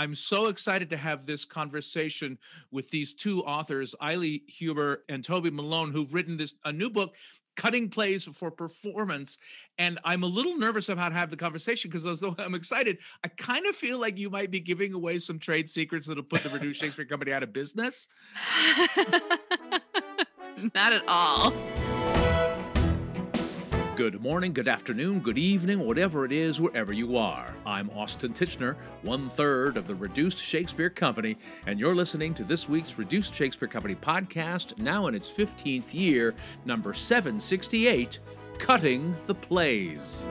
I'm so excited to have this conversation with these two authors, Aili Huber and Toby Malone, who've written this a new book cutting plays for performance. And I'm a little nervous about having the conversation because although I'm excited, I kind of feel like you might be giving away some trade secrets that'll put the Reduced Shakespeare Company out of business. Not at all. Good morning, good afternoon, good evening, whatever it is, wherever you are. I'm Austin Tichenor, one third of the Reduced Shakespeare Company, and you're listening to this week's Reduced Shakespeare Company podcast, now in its 15th year, number 768 Cutting the Plays.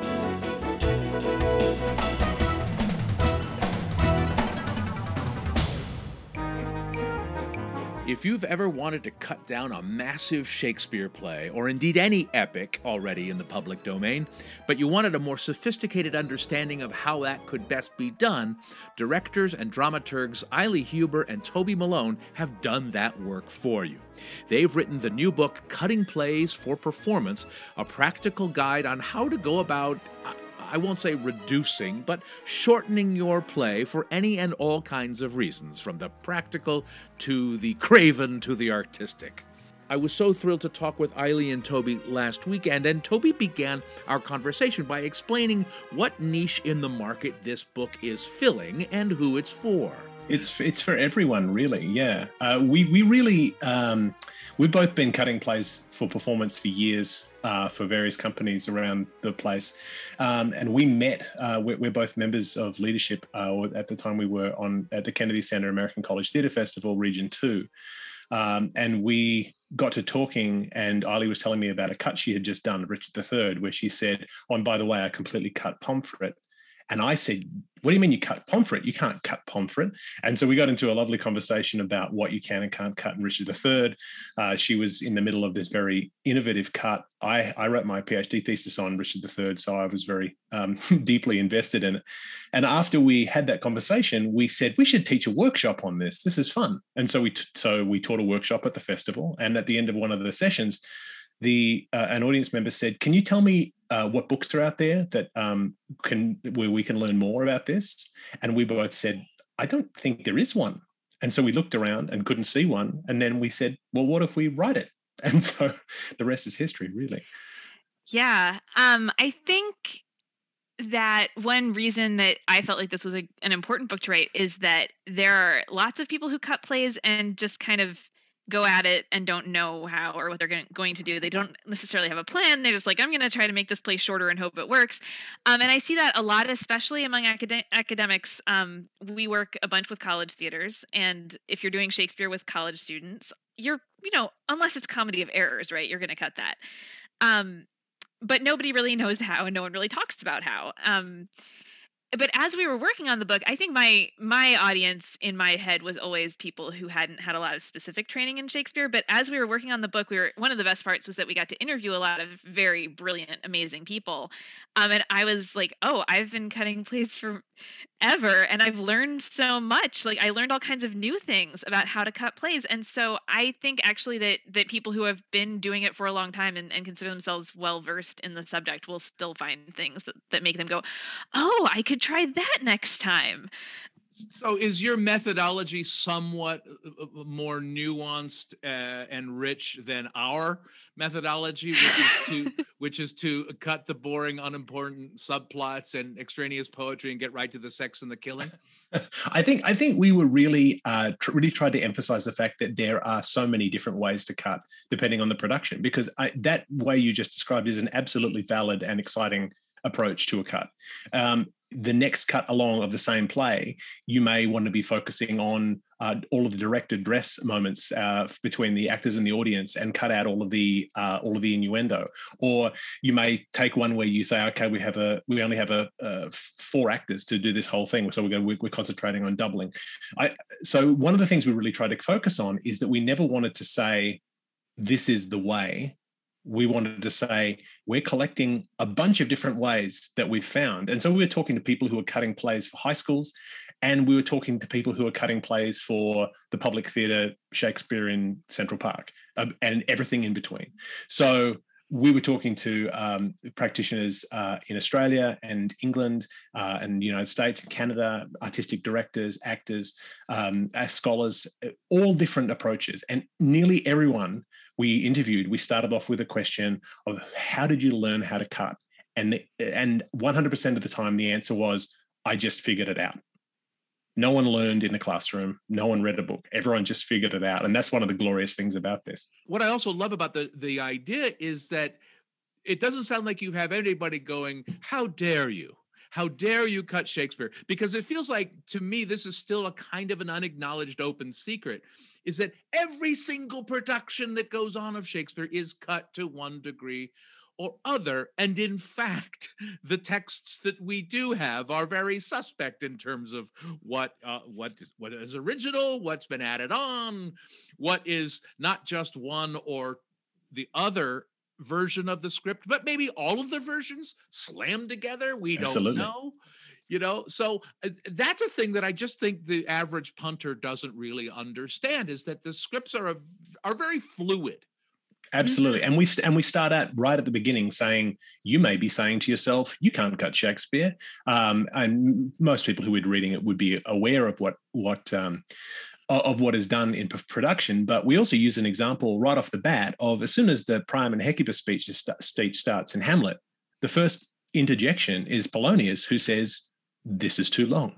If you've ever wanted to cut down a massive Shakespeare play, or indeed any epic already in the public domain, but you wanted a more sophisticated understanding of how that could best be done, directors and dramaturgs Aili Huber and Toby Malone have done that work for you. They've written the new book, Cutting Plays for Performance, a practical guide on how to go about uh, I won't say reducing, but shortening your play for any and all kinds of reasons, from the practical to the craven to the artistic. I was so thrilled to talk with Aili and Toby last weekend, and Toby began our conversation by explaining what niche in the market this book is filling and who it's for. It's it's for everyone, really. Yeah, uh, we we really um, we've both been cutting plays for performance for years uh, for various companies around the place, um, and we met. Uh, we're, we're, both members of leadership. Uh, at the time, we were on at the Kennedy Center American College Theatre Festival, Region Two, um, and we got to talking, and Aili was telling me about a cut she had just done, Richard III, where she said, "Oh, and by the way, I completely cut Pomfret." And I said, What do you mean you cut Pomfret? You can't cut Pomfret. And so we got into a lovely conversation about what you can and can't cut in Richard III. Uh, she was in the middle of this very innovative cut. I, I wrote my PhD thesis on Richard III, so I was very um, deeply invested in it. And after we had that conversation, we said we should teach a workshop on this. This is fun. And so we t- so we taught a workshop at the festival. And at the end of one of the sessions, the uh, an audience member said, "Can you tell me uh, what books are out there that um, can where we can learn more about this?" And we both said, "I don't think there is one." And so we looked around and couldn't see one, and then we said, "Well, what if we write it?" And so the rest is history, really. Yeah, um, I think that one reason that I felt like this was a, an important book to write is that there are lots of people who cut plays and just kind of go at it and don't know how or what they're going to do. They don't necessarily have a plan. They're just like, I'm going to try to make this place shorter and hope it works. Um, and I see that a lot, especially among acad- academics. Um, we work a bunch with college theaters, and if you're doing Shakespeare with college students, you're, you know, unless it's comedy of errors, right? You're going to cut that. Um, but nobody really knows how, and no one really talks about how. Um, but as we were working on the book i think my my audience in my head was always people who hadn't had a lot of specific training in shakespeare but as we were working on the book we were one of the best parts was that we got to interview a lot of very brilliant amazing people. Um, and i was like oh i've been cutting plays for ever and i've learned so much. Like i learned all kinds of new things about how to cut plays. And so i think actually that that people who have been doing it for a long time and, and consider themselves well versed in the subject will still find things that, that make them go oh i could try that next time. So is your methodology somewhat uh, uh, more nuanced uh, and rich than our methodology which is to which is to cut the boring unimportant subplots and extraneous poetry and get right to the sex and the killing? I think i think we were really uh tr- really tried to emphasize the fact that there are so many different ways to cut depending on the production because I, that way you just described is an absolutely valid and exciting approach to a cut. Um, the next cut along of the same play, you may want to be focusing on uh, all of the direct address moments uh, between the actors and the audience, and cut out all of the uh, all of the innuendo. Or you may take one where you say, "Okay, we have a we only have a, four actors to do this whole thing, so we're going we're concentrating on doubling." I, so one of the things we really try to focus on is that we never wanted to say, "This is the way." we wanted to say we're collecting a bunch of different ways that we've found. And so we were talking to people who are cutting plays for high schools, and we were talking to people who are cutting plays for the public theatre, Shakespeare in Central Park, um, and everything in between. So we were talking to um, practitioners uh, in Australia and England uh, and the United States Canada, artistic directors, actors, um, scholars, all different approaches. And nearly everyone we interviewed, we started off with a question of how did you learn how to cut? And, the, and 100% of the time, the answer was, I just figured it out. No one learned in the classroom. No one read a book. Everyone just figured it out. And that's one of the glorious things about this. What I also love about the, the idea is that it doesn't sound like you have anybody going, How dare you? How dare you cut Shakespeare? Because it feels like to me, this is still a kind of an unacknowledged open secret is that every single production that goes on of Shakespeare is cut to one degree or other. And in fact, the texts that we do have are very suspect in terms of what uh, what is, what is original, what's been added on, what is not just one or the other version of the script, but maybe all of the versions slammed together. We don't know. You know, so uh, that's a thing that I just think the average punter doesn't really understand is that the scripts are a, are very fluid Absolutely. Mm-hmm. And we and we start out right at the beginning saying you may be saying to yourself you can't cut Shakespeare. Um, and most people who would reading it would be aware of what what um, of what is done in production, but we also use an example right off the bat of as soon as the Priam and Hecuba speech, speech starts in Hamlet, the first interjection is Polonius, who says, "This is too long."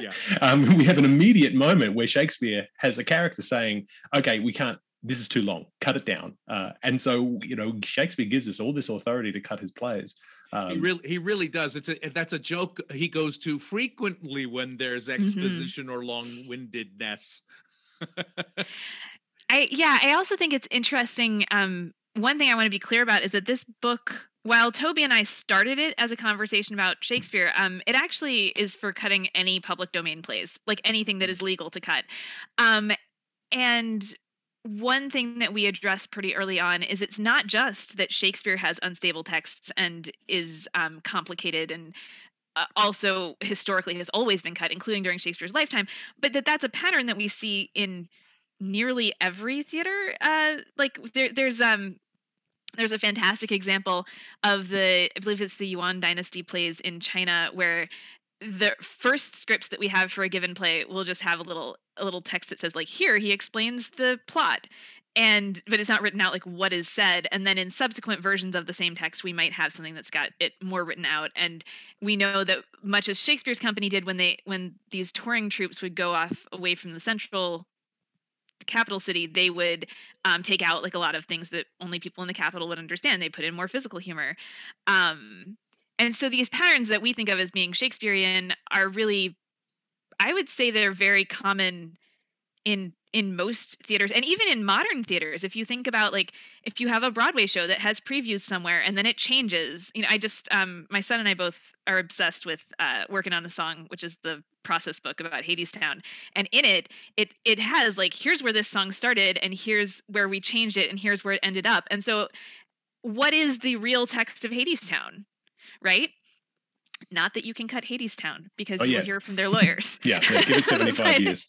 Yeah. um, we have an immediate moment where Shakespeare has a character saying, "Okay, we can't this is too long cut it down uh, and so you know shakespeare gives us all this authority to cut his plays um, he really he really does it's a that's a joke he goes to frequently when there's mm-hmm. exposition mm-hmm. or long-windedness i yeah i also think it's interesting um, one thing i want to be clear about is that this book while Toby and I started it as a conversation about Shakespeare, um, it actually is for cutting any public domain plays, like anything that is legal to cut. Um, and one thing that we address pretty early on is it's not just that Shakespeare has unstable texts and is um, complicated and uh, also historically has always been cut, including during Shakespeare's lifetime, but that that's a pattern that we see in nearly every theater. Uh, like there, there's um there's a fantastic example of the I believe it's the Yuan dynasty plays in China where the first scripts that we have for a given play will just have a little a little text that says like here he explains the plot. And but it's not written out like what is said. And then in subsequent versions of the same text we might have something that's got it more written out. And we know that much as shakespeare's company did when they when these touring troops would go off away from the central capital city they would um, take out like a lot of things that only people in the capital would understand. They put in more physical humor. Um, and so these patterns that we think of as being Shakespearean are really, I would say they're very common in in most theaters and even in modern theaters if you think about like if you have a broadway show that has previews somewhere and then it changes you know i just um my son and i both are obsessed with uh working on a song which is the process book about hadestown and in it it it has like here's where this song started and here's where we changed it and here's where it ended up and so what is the real text of hadestown right? Not that you can cut Hadestown because oh, you yeah. will hear from their lawyers. yeah, yeah, give it 75 but, years.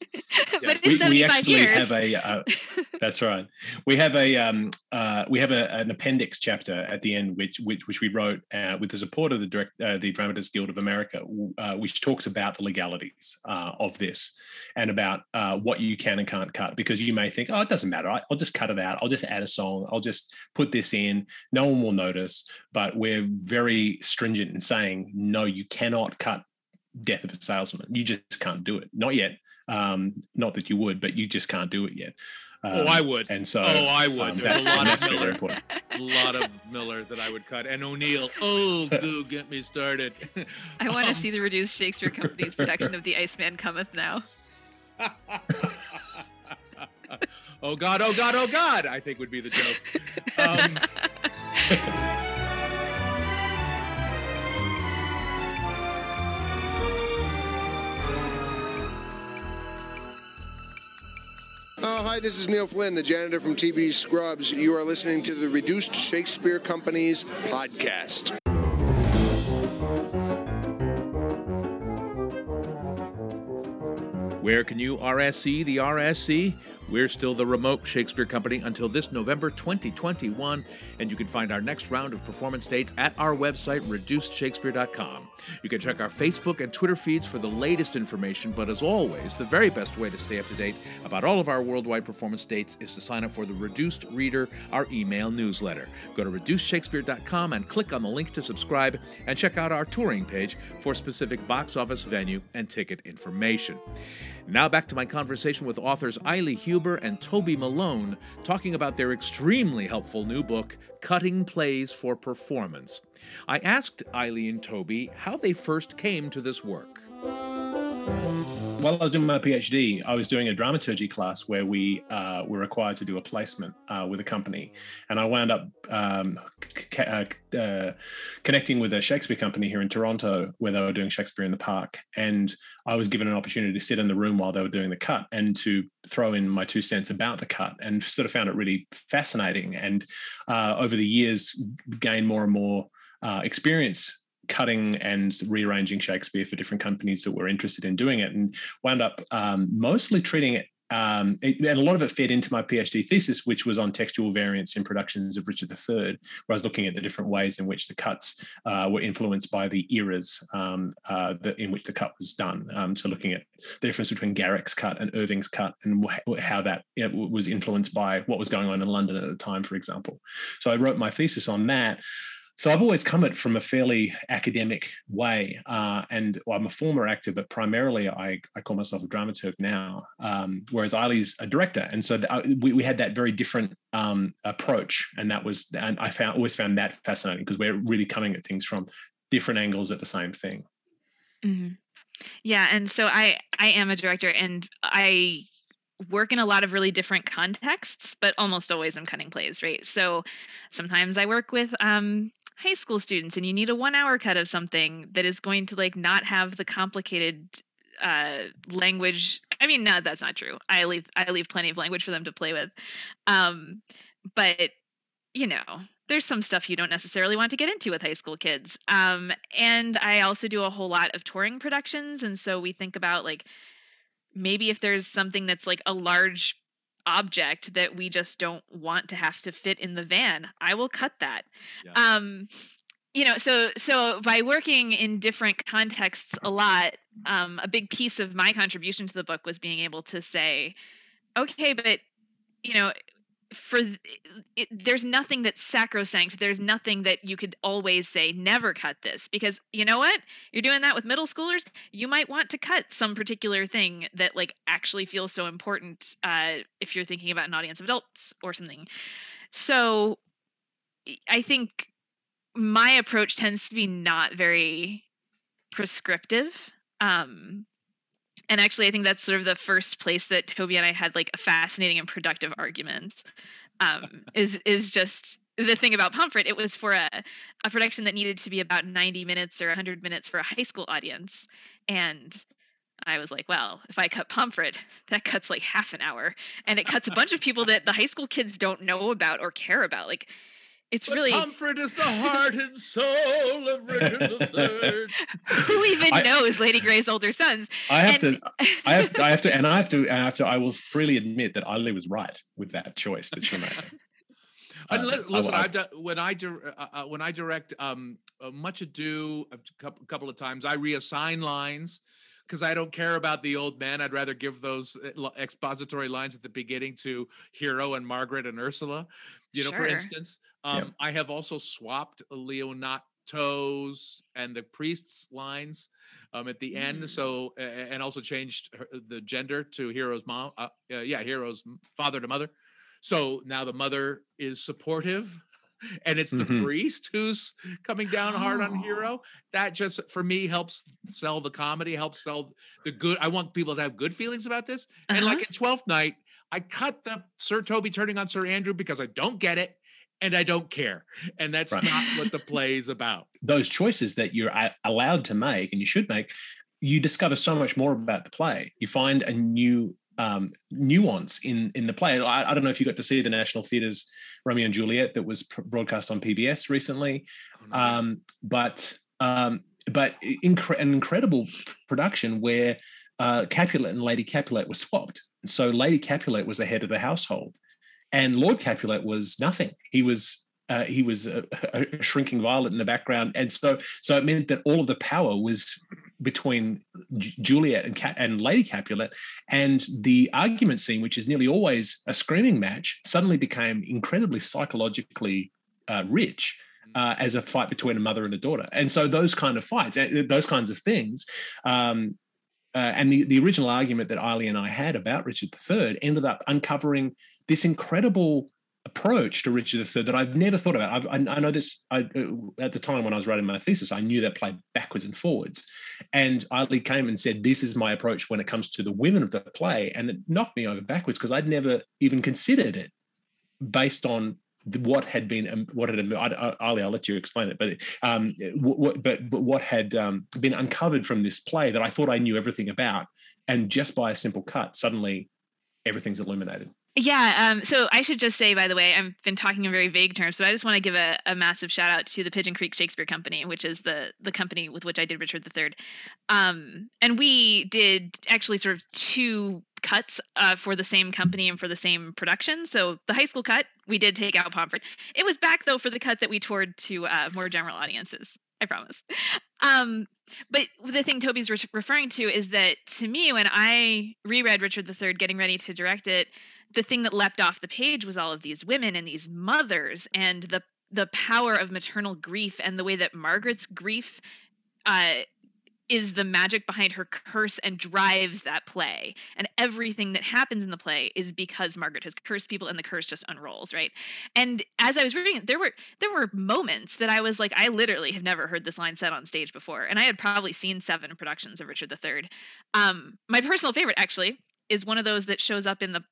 But we, we, actually years. have a. Uh, that's right. We have a um, uh, we have a, an appendix chapter at the end, which which which we wrote uh, with the support of the direct uh, the Dramatists Guild of America, uh, which talks about the legalities uh, of this and about what you can and can't cut. Because you may think, oh, it doesn't matter. I'll just cut it out. I'll just add a song. I'll just put this in. No one will notice. But we're very stringent in saying no you cannot cut death of a salesman. You just can't do it. Not yet. Um, not that you would, but you just can't do it yet. Um, oh, I would. And so, oh, I would. Um, that's, a lot of Miller. important. A lot of Miller that I would cut, and O'Neill. Oh, goo, get me started. I want to um, see the reduced Shakespeare Company's production of The Iceman Cometh Now. oh God! Oh God! Oh God! I think would be the joke. Oh, hi, this is Neil Flynn, the janitor from TV Scrubs. You are listening to the Reduced Shakespeare Company's podcast. Where can you RSC the RSC? We're still the remote Shakespeare Company until this November 2021, and you can find our next round of performance dates at our website, reducedshakespeare.com. You can check our Facebook and Twitter feeds for the latest information, but as always, the very best way to stay up to date about all of our worldwide performance dates is to sign up for the Reduced Reader, our email newsletter. Go to reducedshakespeare.com and click on the link to subscribe, and check out our touring page for specific box office venue and ticket information. Now back to my conversation with authors Aili Huber and Toby Malone, talking about their extremely helpful new book, Cutting Plays for Performance. I asked Aili and Toby how they first came to this work while I was doing my PhD, I was doing a dramaturgy class where we uh, were required to do a placement uh, with a company, and I wound up um, uh, uh, connecting with a Shakespeare company here in Toronto where they were doing Shakespeare in the Park, and I was given an opportunity to sit in the room while they were doing the cut and to throw in my two cents about the cut, and sort of found it really fascinating, and uh, over the years gained more and more uh, experience cutting and rearranging Shakespeare for different companies that were interested in doing it, and wound up um, mostly treating it. Um, and a lot of it fed into my PhD thesis, which was on textual variants in productions of Richard III, where I was looking at the different ways in which the cuts uh, were influenced by the eras um, uh, the, in which the cut was done. Um, so, looking at the difference between Garrick's cut and Irving's cut, and wh- how that you know, was influenced by what was going on in London at the time, for example. So, I wrote my thesis on that. So I've always come at from a fairly academic way, uh, and well, I'm a former actor, but primarily I, I call myself a dramaturg now. Um, whereas Aili's a director, and so th- uh, we, we had that very different um, approach, and that was and I found always found that fascinating because we're really coming at things from different angles at the same thing. Mm-hmm. Yeah, and so I I am a director, and I work in a lot of really different contexts, but almost always I'm cutting plays, right? So sometimes I work with um, high school students and you need a one hour cut of something that is going to like not have the complicated uh language i mean no that's not true. I leave i leave plenty of language for them to play with. Um but you know there's some stuff you don't necessarily want to get into with high school kids. Um and i also do a whole lot of touring productions. And so we think about like maybe if there's something that's like a large object that we just don't want to have to fit in the van i will cut that yeah. um you know so so by working in different contexts a lot um a big piece of my contribution to the book was being able to say okay but you know for it, there's nothing that's sacrosanct. There's nothing that you could always say never cut this because you know what? You're doing that with middle schoolers. You might want to cut some particular thing that like actually feels so important uh, if you're thinking about an audience of adults or something. So i think my approach tends to be not very prescriptive um, and actually i think that's sort of the first place that toby and i had like a fascinating and productive argument um, is is just the thing about pomfret. It was for a, a production that needed to be about 90 minutes or 100 minutes for a high school audience. And i was like well if i cut pomfret that cuts like half an hour. And it cuts a bunch of people that the high school kids don't know about or care about. Like it's but really Pomfret is the heart and soul of Richard III. Who even I, knows Lady Grey's older sons? I have and, to, I have, I have to, and I have to, I have to. I will freely admit that Aili was right with that choice that she made. Uh, listen, I, have done when I uh, uh, when I direct um, uh, Much Ado a couple, couple of times. I reassign lines because I don't care about the old man. I'd rather give those uh, expository lines at the beginning to Hero and Margaret and Ursula. You know, sure. for instance, um, yep. I have also swapped Leonato's and the priest's lines um, at the mm. end. So, and also changed her, the gender to Hero's mom. Uh, uh, yeah, Hero's father to mother. So now the mother is supportive and it's the mm-hmm. priest who's coming down hard on hero that just for me helps sell the comedy helps sell the good i want people to have good feelings about this uh-huh. and like uh-huh. in 12th night i cut the sir toby turning on sir andrew because i don't get it and I don't care. And that's right. not what the play is about. Those choices that you're allowed to make and you should make, you discover so much more about the play. You find a new um, nuance in in the play. I, I, don't know if you got to see the National Theatre's Romeo and Juliet that was broadcast on PBS recently, oh, no. um, but um, but incre- an incredible production where uh, Capulet and Lady Capulet were swapped. So Lady Capulet was the head of the household, and Lord Capulet was nothing. He was uh, he was a, a, shrinking violet in the background, and so so it meant that all of the power was between J- Juliet and, Ca- and Lady Capulet, and the argument scene, which is nearly always a screaming match, suddenly became incredibly psychologically uh, rich. Uh, as a fight between a mother and a daughter, and so those kind of fights, those kinds of things, um, uh, and the, the original argument that Aili and I had about Richard III ended up uncovering this incredible approach to Richard III that I've never thought about. I've, I, I know this I, uh, at the time when I was writing my thesis, I knew that play backwards and forwards. And Aili came and said, This is my approach when it comes to the women of the play. And it knocked me over backwards because I'd never even considered it based on what had been um, what had Aili, I'll let you explain it, but um, what, but but what had um, been uncovered from this play that I thought I knew everything about, and just by a simple cut, suddenly everything's illuminated. Yeah. Um, so I should just say, by the way, I've been talking in very vague terms, but I just want to give a, a, massive shout out to the Pigeon Creek Shakespeare Company, which is the the company with which I did Richard III. Um, and we did actually sort of two cuts uh, for the same company and for the same production. So the high school cut, we did take out Pomfret. It was back though for the cut that we toured to uh, more general audiences. I promise. Um, but the thing Toby's re- referring to is that to me, when I reread Richard III, getting ready to direct it, the thing that leapt off the page was all of these women and these mothers and the the power of maternal grief and the way that Margaret's grief uh, is the magic behind her curse and drives that play. And everything that happens in the play is because Margaret has cursed people and the curse just unrolls, right? And as I was reading it, there were there were moments that I was like, I literally have never heard this line said on stage before. And I had probably seen seven productions of Richard III. Um, my personal favorite actually is one of those that shows up in the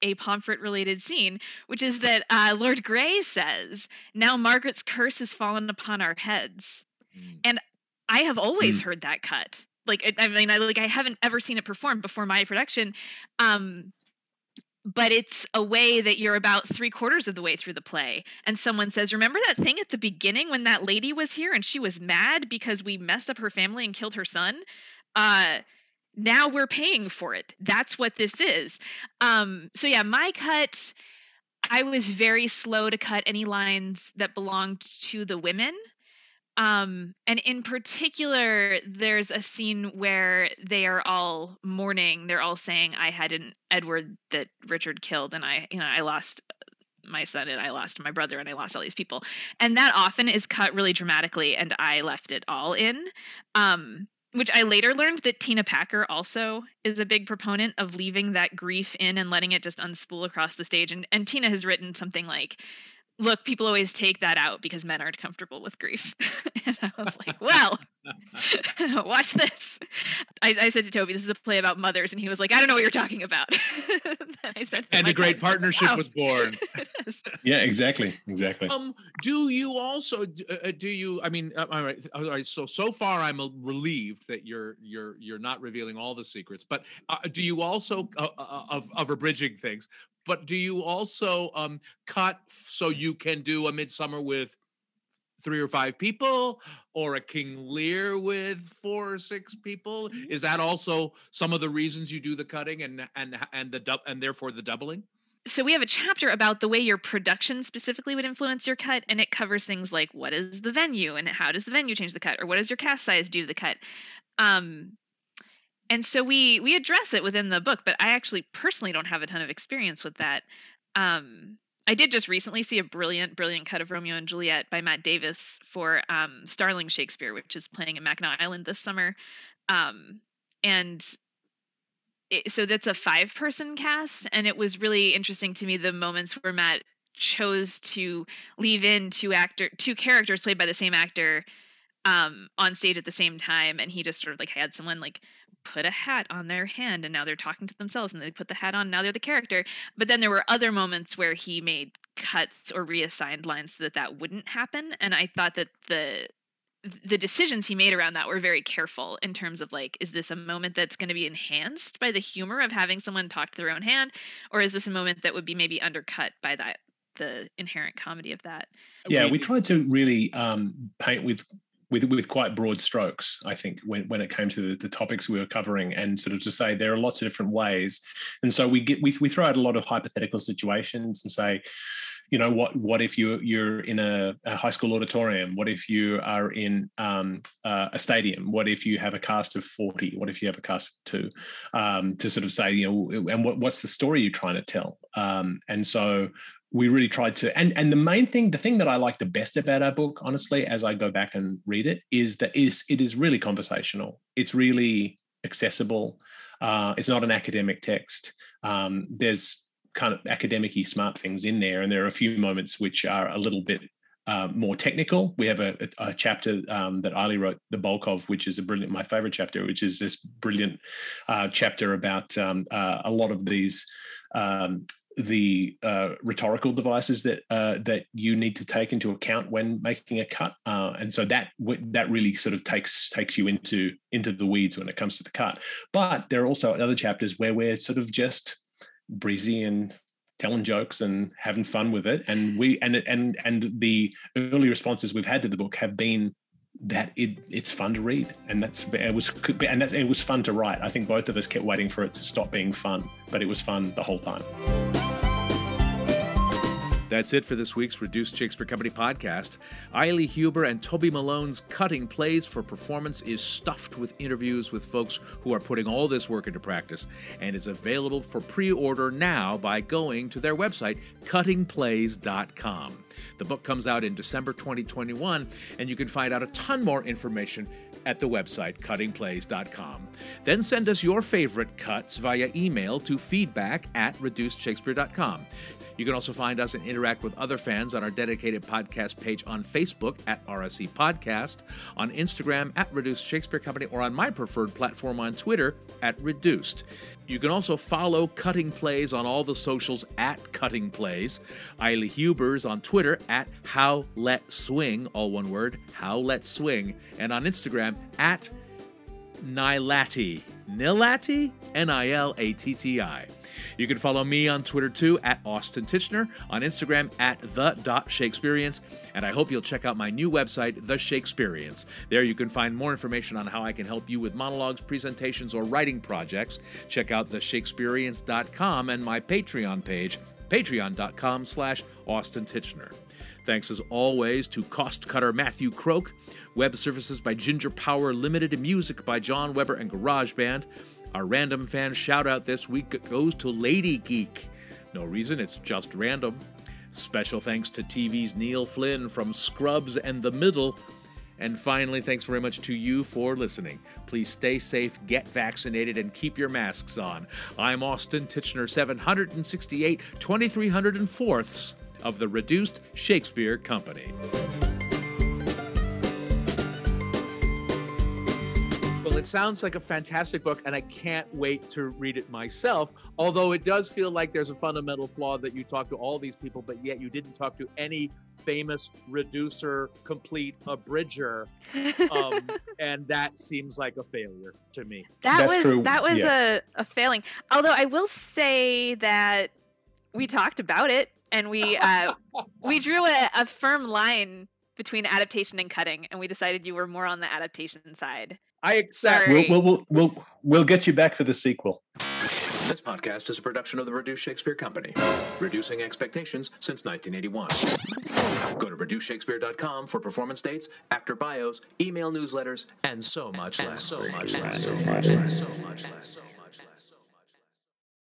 a Pomfret related scene, which is that uh, Lord Grey says, Now Margaret's curse has fallen upon our heads. Mm. And I have always mm. heard that cut. Like, I, I mean, I like I haven't ever seen it performed before my production. Um, but it's a way that you're about three quarters of the way through the play and someone says remember that thing at the beginning when that lady was here and she was mad because we messed up her family and killed her son uh now we're paying for it. That's what this is. Um, so yeah, my cut, I was very slow to cut any lines that belonged to the women. Um, and in particular, there's a scene where they are all mourning. They're all saying, "I had an Edward that Richard killed, and I, you know, I lost my son, and I lost my brother, and I lost all these people." And that often is cut really dramatically, and I left it all in. Um, which I later learned that Tina Packer also is a big proponent of leaving that grief in and letting it just unspool across the stage. And and Tina has written something like, look, people always take that out because men aren't comfortable with grief. and I was like, well, watch this. I, I, said to Toby, this is a play about mothers. And he was like, I don't know what you're talking about. I said, and a great partnership wow. was born. yeah, exactly. Exactly. Um, do you also, uh, uh, do you, I mean, uh, all right. All right. So, so far I'm relieved that you're, you're, you're not revealing all the secrets, but uh, do you also, uh, uh, of, of abridging things, but do you also um, cut so you can do a midsummer with three or five people or a king lear with four or six people? Mm-hmm. is that also some of the reasons you do the cutting and and and the dub and therefore the doubling? So we have a chapter about the way your production specifically would influence your cut and it covers things like what is the venue and how does the venue change the cut or what does your cast size do to the cut? Um, and so we we address it within the book but i actually personally don't have a ton of experience with that. Um, i did just recently see a brilliant brilliant cut of romeo and juliet by matt davis for um, starling shakespeare which is playing in mackinac island this summer. Um, and it, so that's a five person cast and it was really interesting to me the moments where matt chose to leave in two actor two characters played by the same actor um, on stage at the same time and he just sort of like had someone like put a hat on their hand and now they're talking to themselves and they put the hat on now they're the character. But then there were other moments where he made cuts or reassigned lines so that that wouldn't happen and i thought that the the decisions he made around that were very careful in terms of like is this a moment that's going to be enhanced by the humor of having someone talk to their own hand or is this a moment that would be maybe undercut by that the inherent comedy of that? Yeah we tried to really um, paint with with with quite broad strokes. I think when when it came to the, the, topics we were covering, and sort of to say there are lots of different ways, and so we get we we throw out a lot of hypothetical situations and say, you know what what if you you're in a, a high school auditorium? What if you are in um, uh, a stadium? What if you have a cast of 40 what if you have a cast of two? Um, to sort of say you know and what, what's the story you're trying to tell? Um, and so we really tried to and and the main thing the thing that i like the best about our book honestly as i go back and read it is that is it is really conversational. It's really accessible. Uh, it's not an academic text. Um, there's kind of academic smart things in there. And there are a few moments which are a little bit uh, more technical. We have a, a, a chapter um, that Aili wrote the bulk of, which is a brilliant, my favorite chapter, which is this brilliant uh, chapter about um, uh, a lot of these um, the uh, rhetorical devices that uh, that you need to take into account when making a cut, uh, and so that that really sort of takes takes you into into the weeds when it comes to the cut. But there are also other chapters where we're sort of just breezy and telling jokes and having fun with it. And we and and and the early responses we've had to the book have been that it it's fun to read. And that's it was and that, it was fun to write. I think both of us kept waiting for it to stop being fun but it was fun the whole time that's it for this week's Reduced Shakespeare Company podcast. Aili Huber and Toby Malone's Cutting Plays for Performance is stuffed with interviews with folks who are putting all this work into practice and is available for pre order now by going to their website, cuttingplays.com. The book comes out in December 2021, and you can find out a ton more information at the website cuttingplays.com. Then send us your favorite cuts via email to feedback at reducedshakespeare.com. You can also find us and interact with other fans on our dedicated podcast page on Facebook at RSC Podcast, on Instagram at Reduced Shakespeare Company, or on my preferred platform on Twitter at Reduced. You can also follow Cutting Plays on all the socials at Cutting Plays. Aili Huber's on Twitter at How Let Swing, all one word, How Let Swing, and on Instagram at Nilatti. Nilatti? N I L A T T I. You can follow me on Twitter too at Austin Tichenor, on Instagram at the Shakespeareans, and I hope you'll check out my new website, The Shakespeareans. There you can find more information on how I can help you with monologues, presentations, or writing projects. Check out theshakespeareans.com and my Patreon page, patreon.com slash Austin Tichenor. Thanks as always to cost cutter Matthew Croak, web services by Ginger Power Limited, and music by John Weber and GarageBand. Our random fan shout out this week goes to Lady Geek. No reason, it's just random. Special thanks to TV's Neil Flynn from Scrubs and The Middle. And finally, thanks very much to you for listening. Please stay safe, get vaccinated, and keep your masks on. I'm Austin Tichenor, 768 2304ths of the Reduced Shakespeare Company. It sounds like a fantastic book, and I can't wait to read it myself. Although it does feel like there's a fundamental flaw that you talked to all these people, but yet you didn't talk to any famous reducer, complete abridger, um, and that seems like a failure to me. That That's was true. that was yeah. a, a failing. Although I will say that we talked about it and we uh, we drew a, a firm line between adaptation and cutting, and we decided you were more on the adaptation side. I accept. We'll, we'll, we'll, we'll, we'll get you back for the sequel. This podcast is a production of the Reduced Shakespeare Company, reducing expectations since 1981. Go to reducedshakespeare.com for performance dates, actor bios, email newsletters, and so much less. So much less. So much less. So much less.